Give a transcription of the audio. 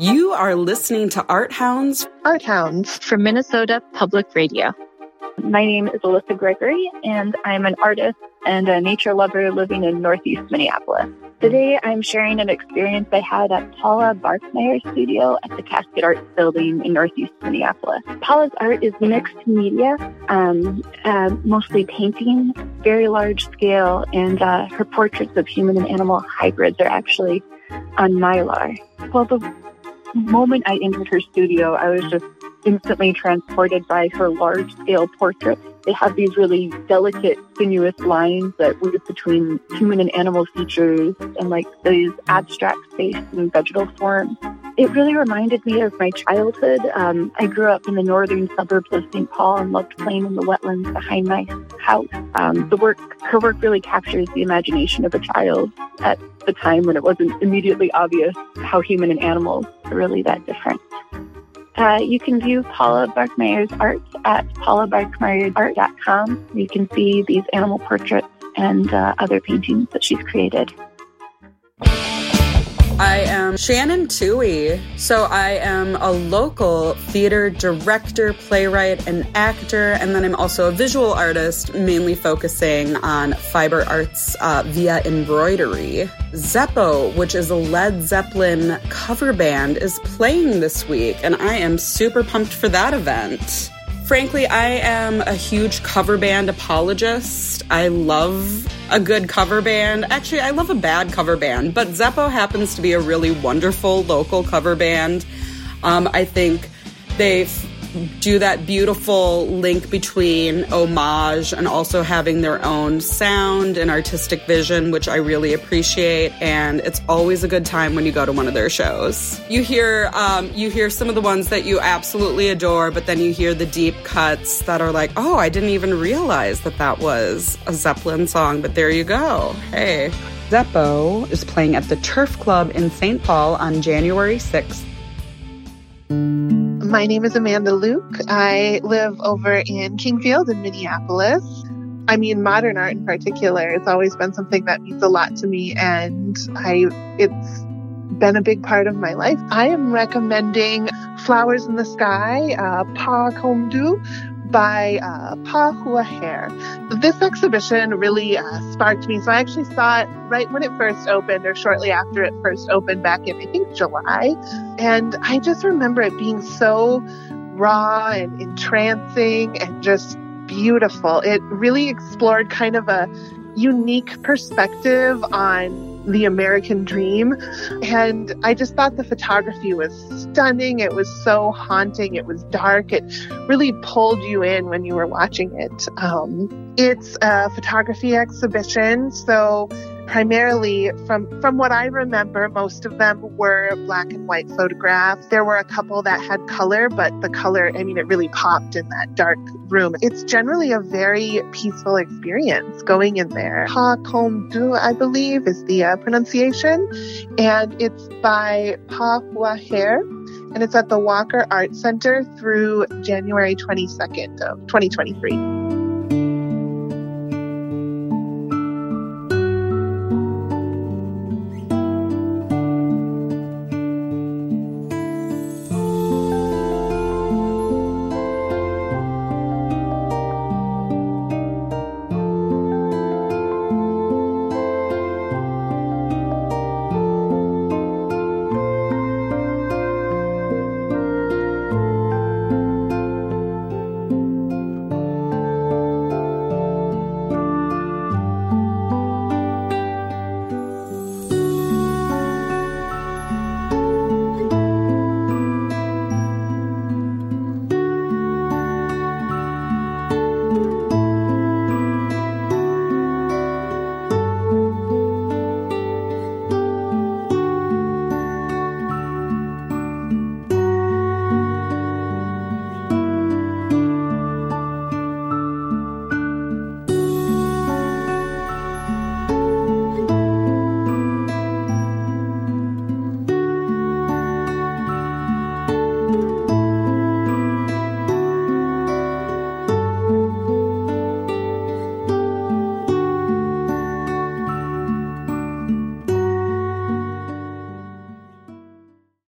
You are listening to Art Hounds. Art Hounds from Minnesota Public Radio. My name is Alyssa Gregory, and I'm an artist and a nature lover living in Northeast Minneapolis. Today, I'm sharing an experience I had at Paula Barkmeyer's studio at the Casket Arts Building in Northeast Minneapolis. Paula's art is mixed media, um, uh, mostly painting, very large scale, and uh, her portraits of human and animal hybrids are actually on mylar. Well, the moment I entered her studio, I was just instantly transported by her large scale portraits. They have these really delicate, sinuous lines that weave between human and animal features and like these abstract space and vegetal forms. It really reminded me of my childhood. Um, I grew up in the northern suburbs of St. Paul and loved playing in the wetlands behind my house. Um, the work, her work really captures the imagination of a child at the time when it wasn't immediately obvious how human and animals are really that different. Uh, you can view Paula Barkmeyer's art at paulabarkmeyerart.com. You can see these animal portraits and uh, other paintings that she's created. I am Shannon Toohey. So I am a local theater director, playwright, and actor, and then I'm also a visual artist, mainly focusing on fiber arts uh, via embroidery. Zeppo, which is a Led Zeppelin cover band, is playing this week, and I am super pumped for that event. Frankly, I am a huge cover band apologist. I love a good cover band. Actually, I love a bad cover band, but Zeppo happens to be a really wonderful local cover band. Um, I think they do that beautiful link between homage and also having their own sound and artistic vision, which I really appreciate. And it's always a good time when you go to one of their shows. You hear um, you hear some of the ones that you absolutely adore, but then you hear the deep cuts that are like, oh, I didn't even realize that that was a Zeppelin song. But there you go. Hey. Zeppo is playing at the Turf Club in St. Paul on January 6th. My name is Amanda Luke. I live over in Kingfield in Minneapolis. I mean, modern art in particular, it's always been something that means a lot to me, and I it's been a big part of my life. I am recommending Flowers in the Sky, uh, Paj Qaum Ntuj, by uh, Pao Houa Her. This exhibition really uh, sparked me. So I actually saw it right when it first opened or shortly after it first opened back in, I think, July. And I just remember it being so raw and entrancing and just beautiful. It really explored kind of a unique perspective on the American dream. And I just thought the photography was stunning. It was so haunting. It was dark. It really pulled you in when you were watching it. Um, it's a photography exhibition. So primarily from from what I remember, most of them were black and white photographs. There were a couple that had color, but the color, I mean, it really popped in that dark room. It's generally a very peaceful experience going in there. Paj Qaum Ntuj, I believe, is the uh, pronunciation, and it's by Pao Houa Her and it's at the Walker Art Center through January 22nd of 2023.